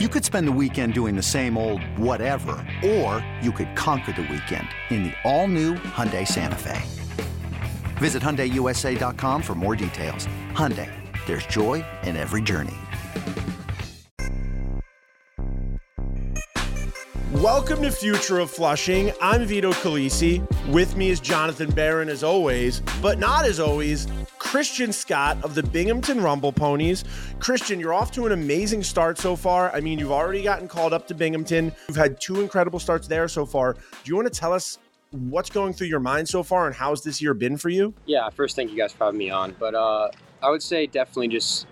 You could spend the weekend doing the same old whatever, or you could conquer the weekend in the all-new Hyundai Santa Fe. Visit HyundaiUSA.com for more details. Hyundai, there's joy in every journey. Welcome to Future of Flushing. I'm Vito Calisi. With me is Jonathan Barron, as always, but not as always, Christian Scott of the Binghamton Rumble Ponies. Christian, you're off to an amazing start so far. I mean, you've already gotten called up to Binghamton. You've had two incredible starts there so far. Do you want to tell us what's going through your mind so far and how's this year been for you? Yeah, first, thank you guys for having me on. But uh, I would say definitely just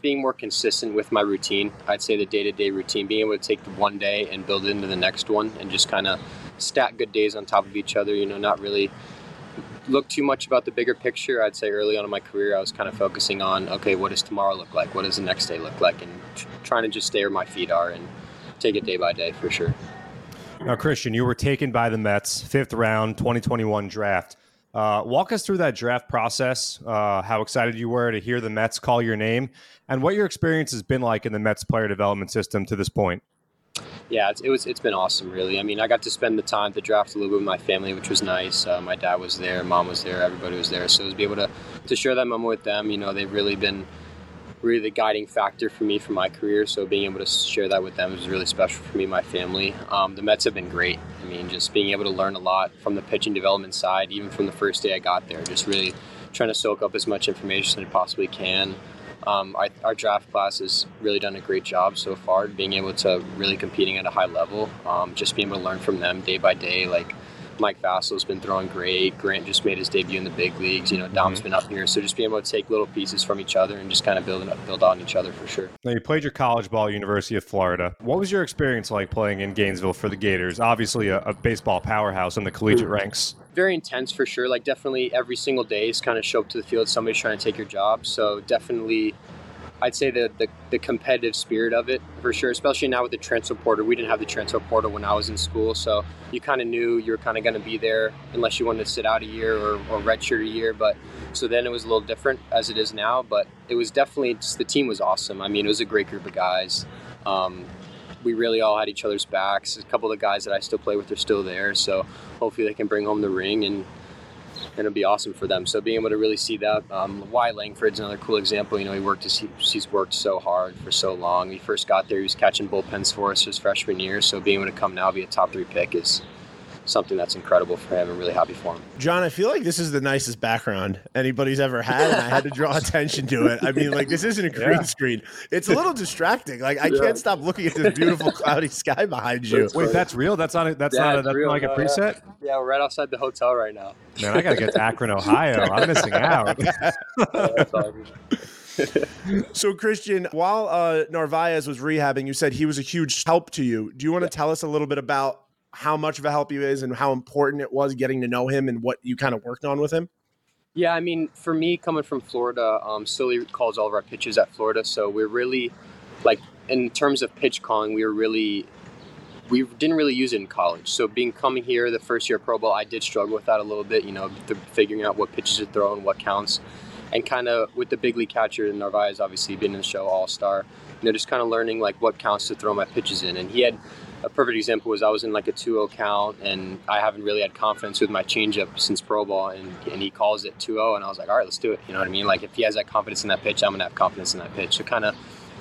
being more consistent with my routine. I'd say the day to day routine, being able to take the one day and build it into the next one and just kind of stack good days on top of each other, you know, not really look too much about the bigger picture. I'd say early on in my career, I was kind of focusing on, okay, what does tomorrow look like? What does the next day look like? And trying to just stay where my feet are and take it day by day for sure. Now, Christian, you were taken by the Mets, fifth round, 2021 draft. Uh, walk us through that draft process, uh, how excited you were to hear the Mets call your name, and what your experience has been like in the Mets player development system to this point. Yeah, it's, it was. It's been awesome, really. I mean, I got to spend the time to draft a little bit with my family, which was nice. Uh, my dad was there, mom was there, everybody was there, so it was be able to to share that moment with them. You know, they've really been really the guiding factor for me for my career. So being able to share that with them was really special for me my family. Um, the Mets have been great. I mean, just being able to learn a lot from the pitching development side, even from the first day I got there, just really trying to soak up as much information as I possibly can. Um, our, our, draft class has really done a great job so far, being able to really competing at a high level. Um, just being able to learn from them day by day, like Mike Vasil's been throwing great. Grant just made his debut in the big leagues. You know, Dom's mm-hmm. been up here, so just being able to take little pieces from each other and just kind of build up, build on each other for sure. Now you played your college ball at University of Florida. What was your experience like playing in Gainesville for the Gators? Obviously, a, a baseball powerhouse in the collegiate mm-hmm. ranks. Very intense for sure. Like definitely every single day is kind of show up to the field. Somebody's trying to take your job. So definitely I'd say the, the, the competitive spirit of it for sure, especially now with the transfer portal. We didn't have the transfer portal when I was in school, so you kind of knew you were kind of going to be there unless you wanted to sit out a year or, or redshirt a year. But so then it was a little different as it is now. But it was definitely just the team was awesome. I mean, it was a great group of guys. Um, we really all had each other's backs. A couple of the guys that I still play with are still there, so hopefully they can bring home the ring and and it'll be awesome for them. So being able to really see that, um, Wyatt Langford's another cool example. You know, he worked he's worked so hard for so long. He first got there, he was catching bullpens for us his freshman year. So being able to come now be a top three pick is something that's incredible for him. I'm really happy for him. John, I feel like this is the nicest background anybody's ever had, and I had to draw attention to it. I mean, like this isn't a green yeah. screen; it's a little distracting. Like I yeah. can't stop looking at this beautiful cloudy sky behind you. Wait, that's real? That's not. A, that's yeah, not. A, that's real. like a preset. Yeah, we're right outside the hotel right now. Man, I gotta get to Akron, Ohio. I'm missing out. so Christian, while uh, Narvaez was rehabbing, you said he was a huge help to you. Do you want to tell us a little bit about how much of a help he is and how important it was getting to know him and what you kind of worked on with him? Yeah, I mean, for me, coming from Florida, um, Sully calls all of our pitches at Florida, so we're really like in terms of pitch calling, we were really we didn't really use it in college. So being coming here the first year of pro ball, I did struggle with that a little bit. You know, figuring out what pitches to throw and what counts, and kind of with the big league catcher Narvaez, obviously been in the show All Star. You know, just kind of learning like what counts to throw my pitches in, and he had a perfect example was I was in like a 2-0 count and I haven't really had confidence with my changeup since pro ball and, and he calls it 2-0 and I was like all right let's do it. You know what I mean? Like if he has that confidence in that pitch I'm gonna have confidence in that pitch. So kind of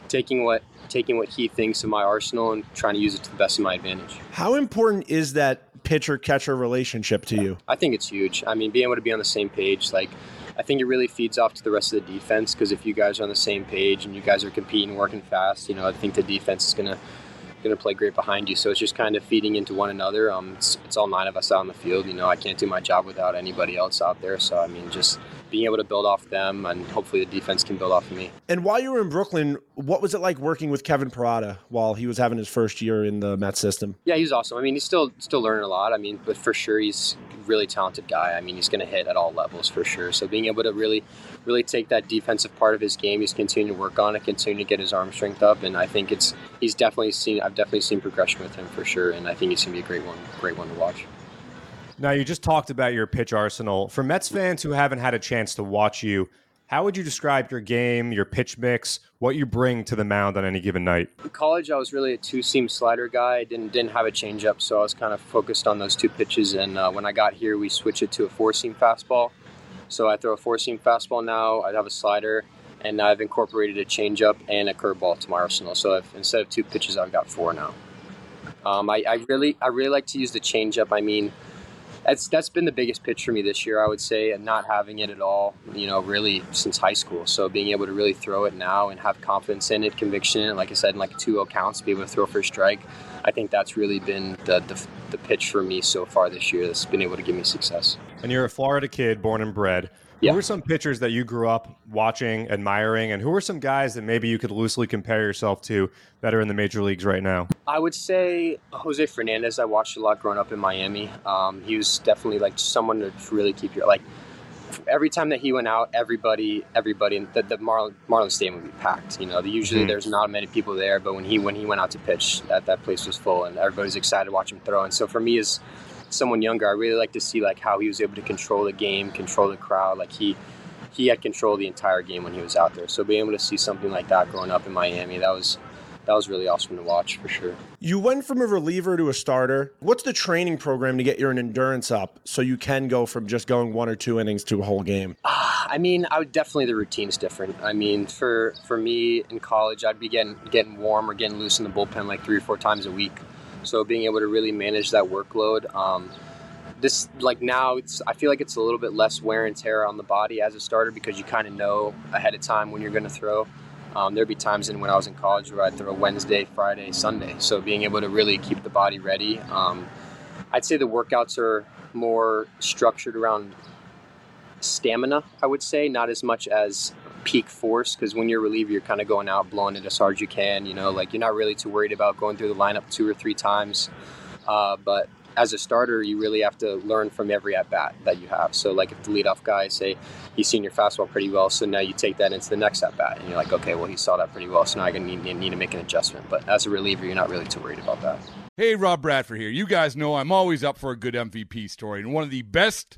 taking what taking what he thinks of my arsenal and trying to use it to the best of my advantage. How important is that pitcher catcher relationship to you? I think it's huge. I mean being able to be on the same page like I think it really feeds off to the rest of the defense because if you guys are on the same page and you guys are competing working fast you know I think the defense is gonna going to play great behind you. So it's just kind of feeding into one another. Um, it's, it's all nine of us out on the field. You know, I can't do my job without anybody else out there. So I mean, just being able to build off them, and hopefully the defense can build off of me. And while you were in Brooklyn, what was it like working with Kevin Parada while he was having his first year in the Met system? Yeah, he's awesome. I mean, he's still still learning a lot. I mean, but for sure, he's a really talented guy. I mean, he's going to hit at all levels for sure. So being able to really really take that defensive part of his game, he's continuing to work on it, continuing to get his arm strength up, and I think it's he's definitely seen. I've definitely seen progression with him for sure, and I think he's going to be a great one, great one to watch. Now, you just talked about your pitch arsenal. For Mets fans who haven't had a chance to watch you, How would you describe your game, your pitch mix, what you bring to the mound on any given night? In college, I was really a two-seam slider guy. I didn't didn't have a changeup, so I was kind of focused on those two pitches. And uh, when I got here, we switched it to a four-seam fastball. So I throw a four-seam fastball now. I have a slider, and I've incorporated a changeup and a curveball to my arsenal. So I've, instead of two pitches, I've got four now. Um, I, I really I really like to use the changeup. I mean that's that's been the biggest pitch for me this year, I would say, and not having it at all, you know, really since high school. So being able to really throw it now and have confidence in it, conviction it, like I said, in like 2-0 counts, be able to throw for a strike, I think that's really been the, the, the pitch for me so far this year that's been able to give me success. And you're a Florida kid, born and bred. Yeah. Who are some pitchers that you grew up watching, admiring, and who are some guys that maybe you could loosely compare yourself to that are in the major leagues right now? I would say Jose Fernandez. I watched a lot growing up in Miami. Um, he was definitely like someone to really keep your like. Every time that he went out, everybody, everybody, the, the Marlin, Marlin Stadium would be packed. You know, the, usually mm-hmm. there's not many people there, but when he when he went out to pitch, that that place was full, and everybody's excited to watch him throw. And so for me, as someone younger, I really like to see like how he was able to control the game, control the crowd. Like he he had control the entire game when he was out there. So being able to see something like that growing up in Miami, that was that was really awesome to watch for sure. You went from a reliever to a starter. What's the training program to get your endurance up so you can go from just going one or two innings to a whole game? Uh, I mean, I would definitely the routine's different. I mean, for for me in college, I'd be getting getting warm or getting loose in the bullpen like three or four times a week. So being able to really manage that workload. Um, this like now it's I feel like it's a little bit less wear and tear on the body as a starter because you kind of know ahead of time when you're going to throw. Um, there'd be times in when I was in college where I'd throw Wednesday, Friday, Sunday. So being able to really keep the body ready. Um, I'd say the workouts are more structured around stamina. I would say not as much as peak force because when you're a reliever, you're kind of going out blowing it as hard as you can. You know, like you're not really too worried about going through the lineup two or three times. Uh, but as a starter, you really have to learn from every at bat that you have. So, like if the leadoff guy say he's seen your fastball pretty well, so now you take that into the next at bat, and you're like, okay, well he saw that pretty well, so now I'm need, need to make an adjustment. But as a reliever, you're not really too worried about that. Hey, Rob Bradford here. You guys know I'm always up for a good MVP story, and one of the best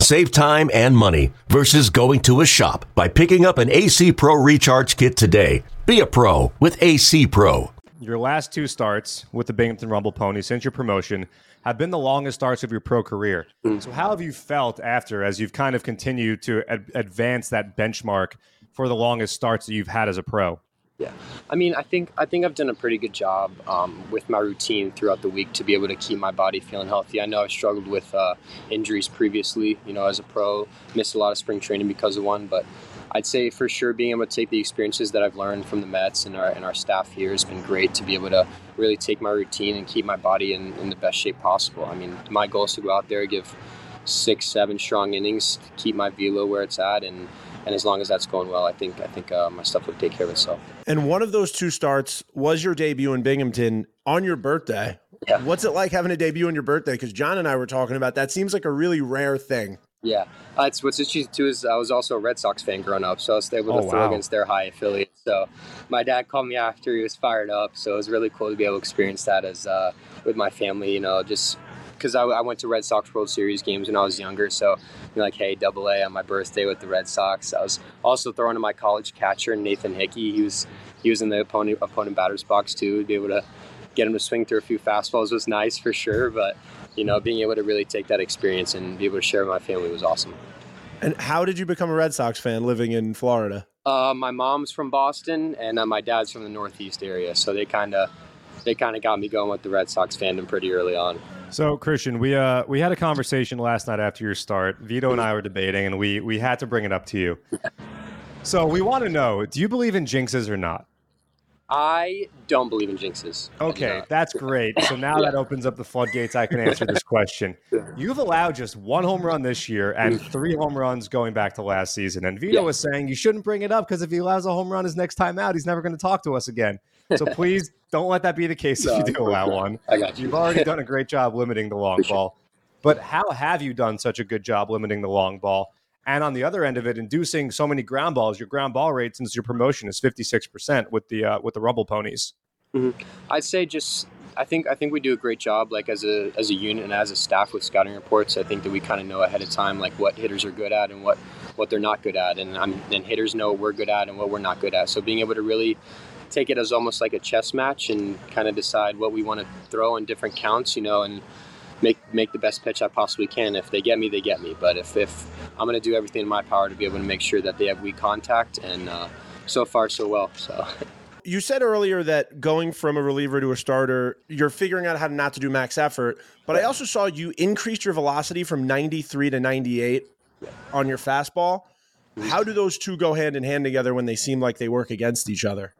Save time and money versus going to a shop by picking up an AC Pro recharge kit today. Be a pro with AC Pro. Your last two starts with the Binghamton Rumble Pony since your promotion have been the longest starts of your pro career. Mm. So, how have you felt after as you've kind of continued to ad- advance that benchmark for the longest starts that you've had as a pro? Yeah, I mean, I think I think I've done a pretty good job um, with my routine throughout the week to be able to keep my body feeling healthy. I know I've struggled with uh, injuries previously, you know, as a pro, missed a lot of spring training because of one, but I'd say for sure being able to take the experiences that I've learned from the Mets and our and our staff here has been great to be able to really take my routine and keep my body in, in the best shape possible. I mean, my goal is to go out there, give six, seven strong innings, keep my velo where it's at, and and as long as that's going well, I think I think uh, my stuff would take care of itself. And one of those two starts was your debut in Binghamton on your birthday. Yeah. What's it like having a debut on your birthday? Because John and I were talking about that. Seems like a really rare thing. Yeah, uh, it's what's interesting too is I was also a Red Sox fan growing up, so I was able to Oh, throw wow. against their high affiliate. So my dad called me after he was fired up, so it was really cool to be able to experience that as uh, with my family. You know, just because I, I went to Red Sox World Series games when I was younger, so you're like, hey, Double A on my birthday with the Red Sox. I was also throwing to my college catcher Nathan Hickey. He was he was in the opponent opponent batter's box too. To be able to get him to swing through a few fastballs was nice for sure, but you know, being able to really take that experience and be able to share with my family was awesome. And how did you become a Red Sox fan living in Florida? Uh, my mom's from Boston, and uh, my dad's from the Northeast area, so they kind of they kind of got me going with the Red Sox fandom pretty early on. So Christian, we uh we had a conversation last night after your start. Vito and I were debating, and we we had to bring it up to you. So we want to know: Do you believe in jinxes or not? I don't believe in jinxes. Okay, that's great. So now that opens up the floodgates. I can answer this question. You've allowed just one home run this year and three home runs going back to last season. And Vito Yeah. was saying you shouldn't bring it up because if he allows a home run his next time out, he's never going to talk to us again. So please don't let that be the case if you do allow one. I got you. You've already done a great job limiting the long ball. But how have you done such a good job limiting the long ball? And on the other end of it, inducing so many ground balls, your ground ball rate since your promotion is 56% with the uh, with the Rumble Ponies. I'd say just I think I think we do a great job like as a as a unit and as a staff with scouting reports. I think that we kind of know ahead of time like what hitters are good at and what what they're not good at, and I'm, and hitters know what we're good at and what we're not good at. So being able to really take it as almost like a chess match and kind of decide what we want to throw in different counts, you know, and make make the best pitch I possibly can. If they get me, they get me. But if if I'm going to do everything in my power to be able to make sure that they have weak contact, and uh, so far so well. So. You said earlier that going from a reliever to a starter, you're figuring out how not to do max effort. But I also saw you increase your velocity from 93 to 98 on your fastball. How do those two go hand in hand together when they seem like they work against each other?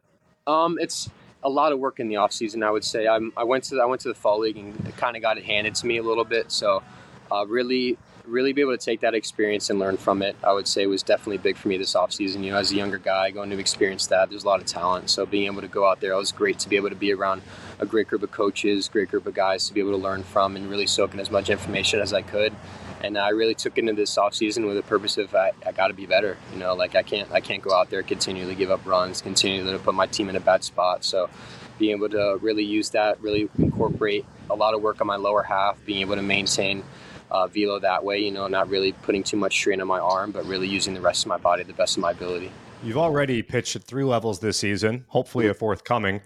Um, it's a lot of work in the off season. I would say. I'm, I went to the, I went to the fall league and kind of got it handed to me a little bit. So, uh, really, really be able to take that experience and learn from it. I would say was definitely big for me this off season. You know, as a younger guy going to experience that, there's a lot of talent. So being able to go out there, it was great to be able to be around a great group of coaches, great group of guys to be able to learn from and really soak in as much information as I could. And I really took into this off season with the purpose of I, I got to be better. You know, like I can't I can't go out there continually give up runs, continually to put my team in a bad spot. So being able to really use that, really incorporate a lot of work on my lower half, being able to maintain uh, velo that way. You know, not really putting too much strain on my arm, but really using the rest of my body the best of my ability. You've already pitched at three levels this season, hopefully a fourth coming.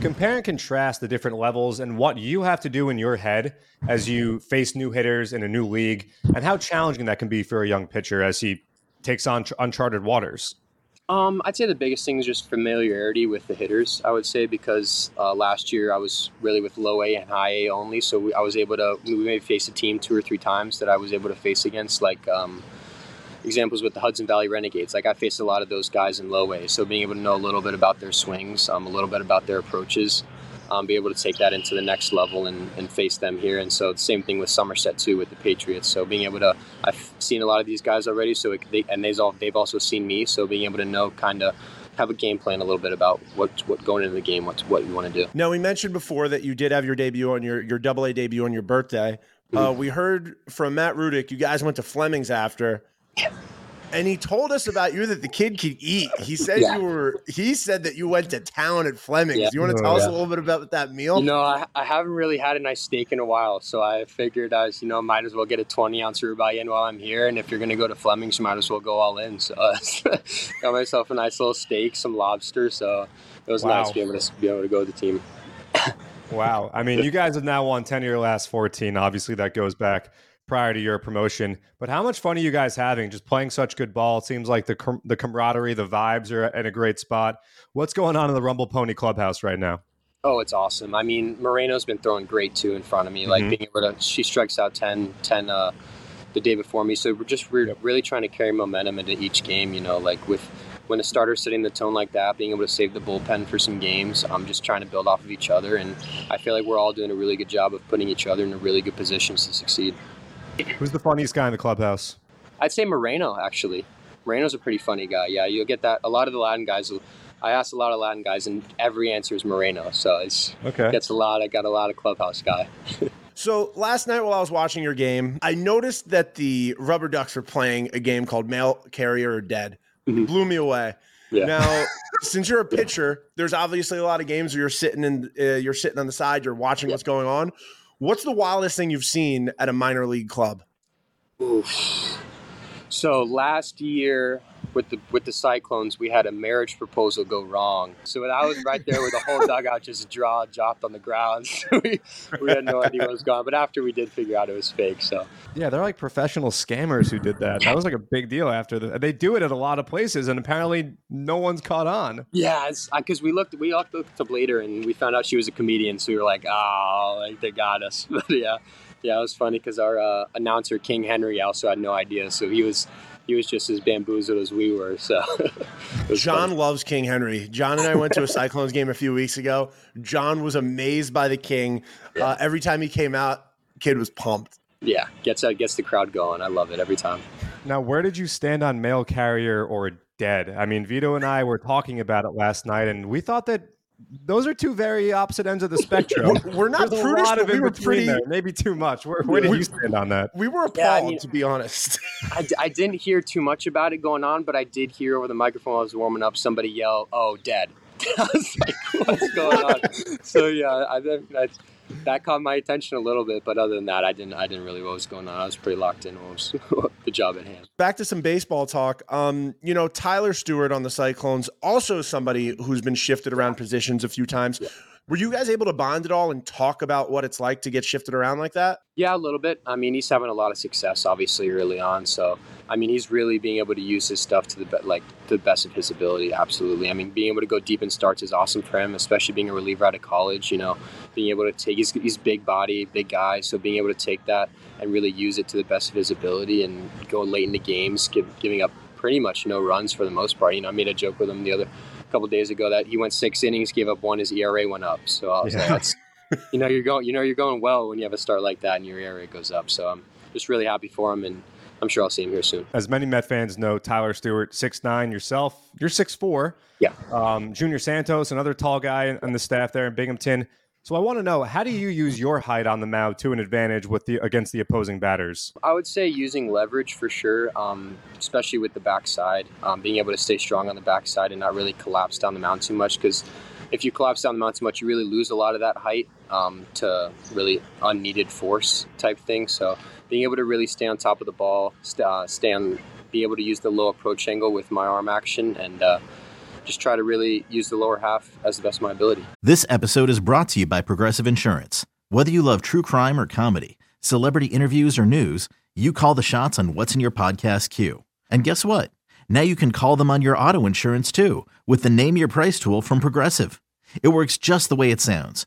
Compare and contrast the different levels and what you have to do in your head as you face new hitters in a new league, and how challenging that can be for a young pitcher as he takes on tr- uncharted waters. Um, I'd say the biggest thing is just familiarity with the hitters. I would say because uh, last year I was really with low A and high A only, so we, I was able to we maybe face a team two or three times that I was able to face against, like um, examples with the Hudson Valley Renegades. Like I faced a lot of those guys in low A, so being able to know a little bit about their swings, um, a little bit about their approaches, um, be able to take that into the next level and, and face them here. And so the same thing with Somerset too with the Patriots. So being able to, I've seen a lot of these guys already. So it, they, and they've all they've also seen me. So being able to know kind of have a game plan a little bit about what what going into the game, what what you want to do. Now we mentioned before that you did have your debut on your your double A debut on your birthday. Uh, we heard from Matt Rudick you guys went to Fleming's after, and he told us about you that the kid could eat. He said Yeah. you were. He said that you went to town at Fleming's. Yeah. You want to Oh, tell us yeah. a little bit about that meal? You know, I, I haven't really had a nice steak in a while, so I figured I was, you know, might as well get a 20 ounce ribeye in while I'm here. And if you're going to go to Fleming's, you might as well go all in. So uh, got myself a nice little steak, some lobster. So it was Wow. nice to be able to be able to go with the team. Wow. I mean, you guys have now won 10 of your last 14. Obviously, that goes back prior to your promotion. But how much fun are you guys having just playing such good ball? It seems like the, com- the camaraderie, the vibes are in a great spot. What's going on in the Rumble Pony Clubhouse right now? Oh, it's awesome. I mean, Moreno's been throwing great too in front of me. Like Mhm. being able to, she strikes out 10, 10 uh, the day before me. So we're just we're really trying to carry momentum into each game. You know, like with when a starter's setting the tone like that, being able to save the bullpen for some games. I'm just trying to build off of each other, and I feel like we're all doing a really good job of putting each other in a really good positions to succeed. Who's the funniest guy in the clubhouse? I'd say Moreno actually. Moreno's a pretty funny guy. Yeah, you'll get that. A lot of the Latin guys. will- I asked a lot of Latin guys, and every answer is Moreno. So it's Okay. gets a lot. I got a lot of clubhouse guy. So last night while I was watching your game, I noticed that the Rubber Ducks were playing a game called Mail Carrier or Dead. Mhm. Blew me away. Yeah. Now, since you're a pitcher, there's obviously a lot of games where you're sitting in, uh, you're sitting on the side, you're watching what's going on. What's the wildest thing you've seen at a minor league club? Oof. So last year with the with the Cyclones, we had a marriage proposal go wrong. So when I was right there with the whole dugout just draw dropped on the ground. So we, we had no idea what was going on. But after we did figure out it was fake. So Yeah, they're like professional scammers who did that. That was like a big deal after the, they do it at a lot of places, and apparently no one's caught on. yeah, because we looked we looked up later and we found out she was a comedian. So we were like, oh, like they got us. But yeah, yeah, it was funny because our uh, announcer King Henry also had no idea. So he was he was just as bamboozled as we were. So John funny. loves King Henry. John and I went to a Cyclones game a few weeks ago. John was amazed by the King. Uh, every time he came out, kid was pumped. yeah gets uh, gets the crowd going. I love it every time. Now, where did you stand on mail carrier or dead? I mean, Vito and I were talking about it last night, and we thought that those are two very opposite ends of the spectrum. We're not There's a prudish, lot but of we in were pretty. there, maybe too much. Where, where did We- you stand on that? We were appalled, Yeah, I mean- to be honest. I, d- I didn't hear too much about it going on, but I did hear over the microphone while I was warming up somebody yell, "Oh, dead!" I was like, "What's going on?" So yeah, I, I, that caught my attention a little bit, but other than that, I didn't I didn't really know what was going on. I was pretty locked in what was the job at hand. Back to some baseball talk. Um, you know, Tyler Stuart on the Cyclones, also somebody who's been shifted around positions a few times. Were you guys able to bond at all and talk about what it's like to get shifted around like that? Yeah, a little bit. I mean, he's having a lot of success, obviously, early on. So, I mean, he's really being able to use his stuff to the be- like to the best of his ability. Absolutely. I mean, being able to go deep in starts is awesome for him, especially being a reliever out of college. You know, being able to take he's, he's big body, big guy, so being able to take that and really use it to the best of his ability and go late into games, give, giving up pretty much no runs for the most part. You know, I made a joke with him the other couple days ago that he went six innings, gave up one, his ERA went up. So I was like, that's you know you're going you know you're going well when you have a start like that and your ERA goes up. So I'm just really happy for him, and I'm sure I'll see him here soon. As many Met fans know, Tyler Stuart, six nine. Yourself, you're six four. Yeah. Um, Junior Santos, another tall guy on the staff there in Binghamton. So I want to know, how do you use your height on the mound to an advantage with the against the opposing batters? I would say using leverage for sure, um, especially with the backside, um, being able to stay strong on the backside and not really collapse down the mound too much. Because if you collapse down the mound too much, you really lose a lot of that height um, to really unneeded force type thing. So being able to really stay on top of the ball, uh, stay on, be able to use the low approach angle with my arm action, and uh, just try to really use the lower half as the best of my ability. This episode is brought to you by Progressive Insurance. Whether you love true crime or comedy, celebrity interviews or news, you call the shots on what's in your podcast queue. And guess what? Now you can call them on your auto insurance too with the Name Your Price tool from Progressive. It works just the way it sounds.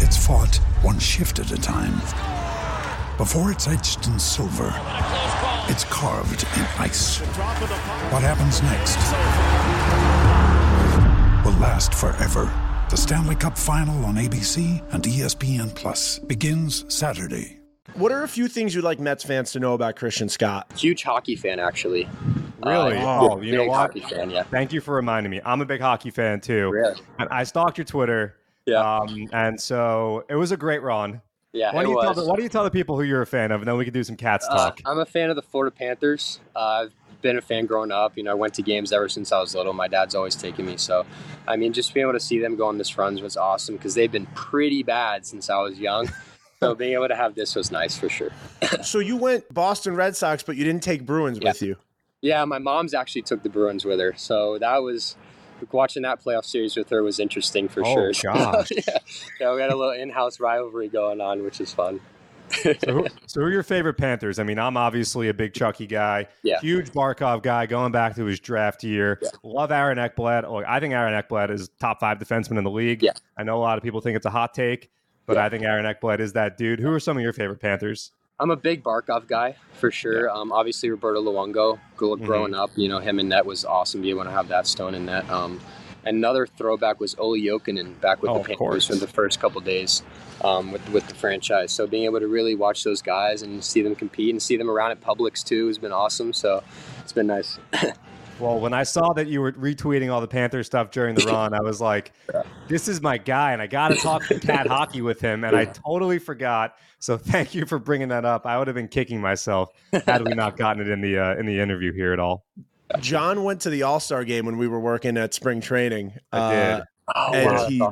it's fought one shift at a time. Before it's etched in silver, it's carved in ice. What happens next will last forever. The Stanley Cup Final on ABC and ESPN Plus begins Saturday. What are a few things you'd like Mets fans to know about Christian Scott? Huge hockey fan, actually. Really? Uh, oh, you know big what? Hockey fan, yeah. Thank you for reminding me. I'm a big hockey fan too. Really? And I stalked your Twitter. Yeah. Um, and so it was a great run. Yeah, Why it do, you tell the, why do you tell the people who you're a fan of, and then we can do some cats Uh, talk? I'm a fan of the Florida Panthers. Uh, I've been a fan growing up. You know, I went to games ever since I was little. My dad's always taken me. So, I mean, just being able to see them go on this runs was awesome because they've been pretty bad since I was young. so being able to have this was nice for sure. so you went Boston Red Sox, but you didn't take Bruins with you. Yeah, my mom's actually took the Bruins with her, so that was watching that playoff series with her was interesting for Oh, sure. gosh. yeah, yeah, we had a little in-house rivalry going on, which is fun. so, who, so who are your favorite Panthers? I mean, I'm obviously a big Chucky guy. Yeah. Huge Barkov guy going back to his draft year. Yeah. Love Aaron Ekblad. Oh, I think Aaron Ekblad is top five defenseman in the league. Yeah. I know a lot of people think it's a hot take, but Yeah. I think Aaron Ekblad is that dude. Who are some of your favorite Panthers? I'm a big Barkov guy for sure. Yeah. Um, obviously Roberto Luongo, mm-hmm. growing mm-hmm. up, you know him and net was awesome. Being able to have that stone in net. Um, another throwback was Olli Jokinen back with oh, the Panthers for the first couple days um, with with the franchise. So being able to really watch those guys and see them compete and see them around at Publix too has been awesome. So it's been nice. Well, when I saw that you were retweeting all the Panther stuff during the run, I was like, this is my guy, and I got to talk to cat hockey with him. And I totally forgot. So thank you for bringing that up. I would have been kicking myself had we not gotten it in the uh, in the interview here at all. John went to the All Star game when we were working at spring training. I did. Uh, oh, and wow, he,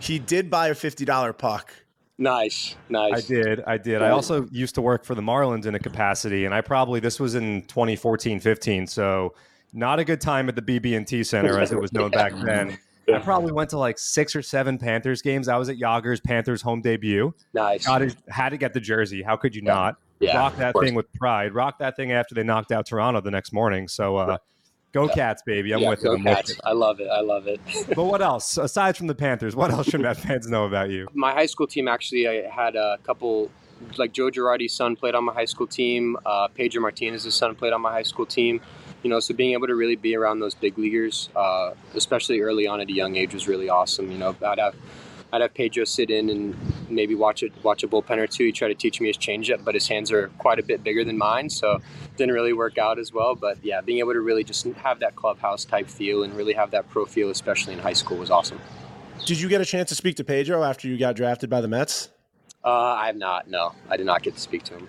he did buy a $50 puck. Nice, nice. I did, I did. I also used to work for the Marlins in a capacity, and I probably this was in 2014, 15. So not a good time at the BB&T Center as it was known back then. I probably went to like six or seven Panthers games. I was at Jagr's Panthers home debut. Nice. Got to, had to get the jersey. How could you yeah. not? Yeah, Rock that thing with pride. Rock that thing after they knocked out Toronto the next morning. So uh, go yeah. Cats, baby. I'm yeah, with go it. Cats. It. I love it. I love it. but what else? Aside from the Panthers, what else should Met fans know about you? My high school team actually I had a couple like Joe Girardi's son played on my high school team. Uh, Pedro Martinez's son played on my high school team you know, so being able to really be around those big leaguers, uh, especially early on at a young age, was really awesome. You know, I'd have I'd have Pedro sit in and maybe watch it, watch a bullpen or two. He tried to teach me his changeup, but his hands are quite a bit bigger than mine, so didn't really work out as well. But yeah, being able to really just have that clubhouse type feel and really have that pro feel, especially in high school, was awesome. Did you get a chance to speak to Pedro after you got drafted by the Mets? Uh, I have not. No, I did not get to speak to him.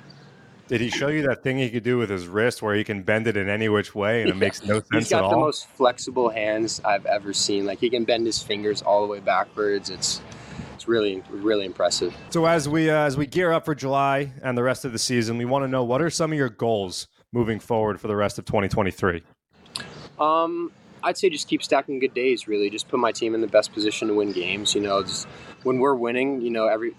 Did he show you that thing he could do with his wrist where he can bend it in any which way and it makes no sense He's got the most flexible hands I've ever seen. Like he can bend his fingers all the way backwards. It's it's really really impressive. So as we uh, as we gear up for July and the rest of the season, we want to know what are some of your goals moving forward for the rest of 2023. Um, I'd say just keep stacking good days. Really, just put my team in the best position to win games. You know, just when we're winning, you know, every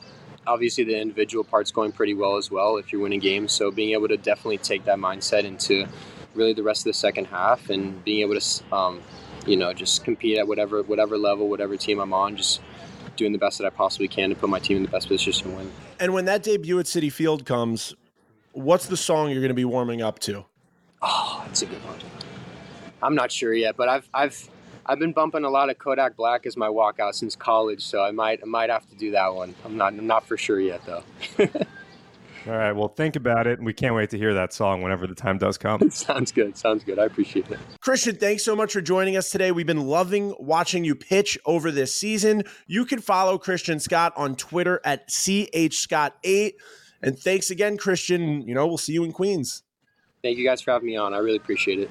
obviously the individual part's going pretty well as well if you're winning games. So being able to definitely take that mindset into really the rest of the second half and being able to, um, you know, just compete at whatever whatever level, whatever team I'm on, just doing the best that I possibly can to put my team in the best position to win. And when that debut at Citi Field comes, what's the song you're going to be warming up to? Oh, that's a good one. I'm not sure yet, but I've I've I've been bumping a lot of Kodak Black as my walkout since college, so I might I might have to do that one. I'm not I'm not for sure yet though. All right, well, think about it, and we can't wait to hear that song whenever the time does come. Sounds good. Sounds good. I appreciate it. Christian, thanks so much for joining us today. We've been loving watching you pitch over this season. You can follow Christian Scott on Twitter at chscott8. And thanks again, Christian. You know, we'll see you in Queens. Thank you guys for having me on. I really appreciate it.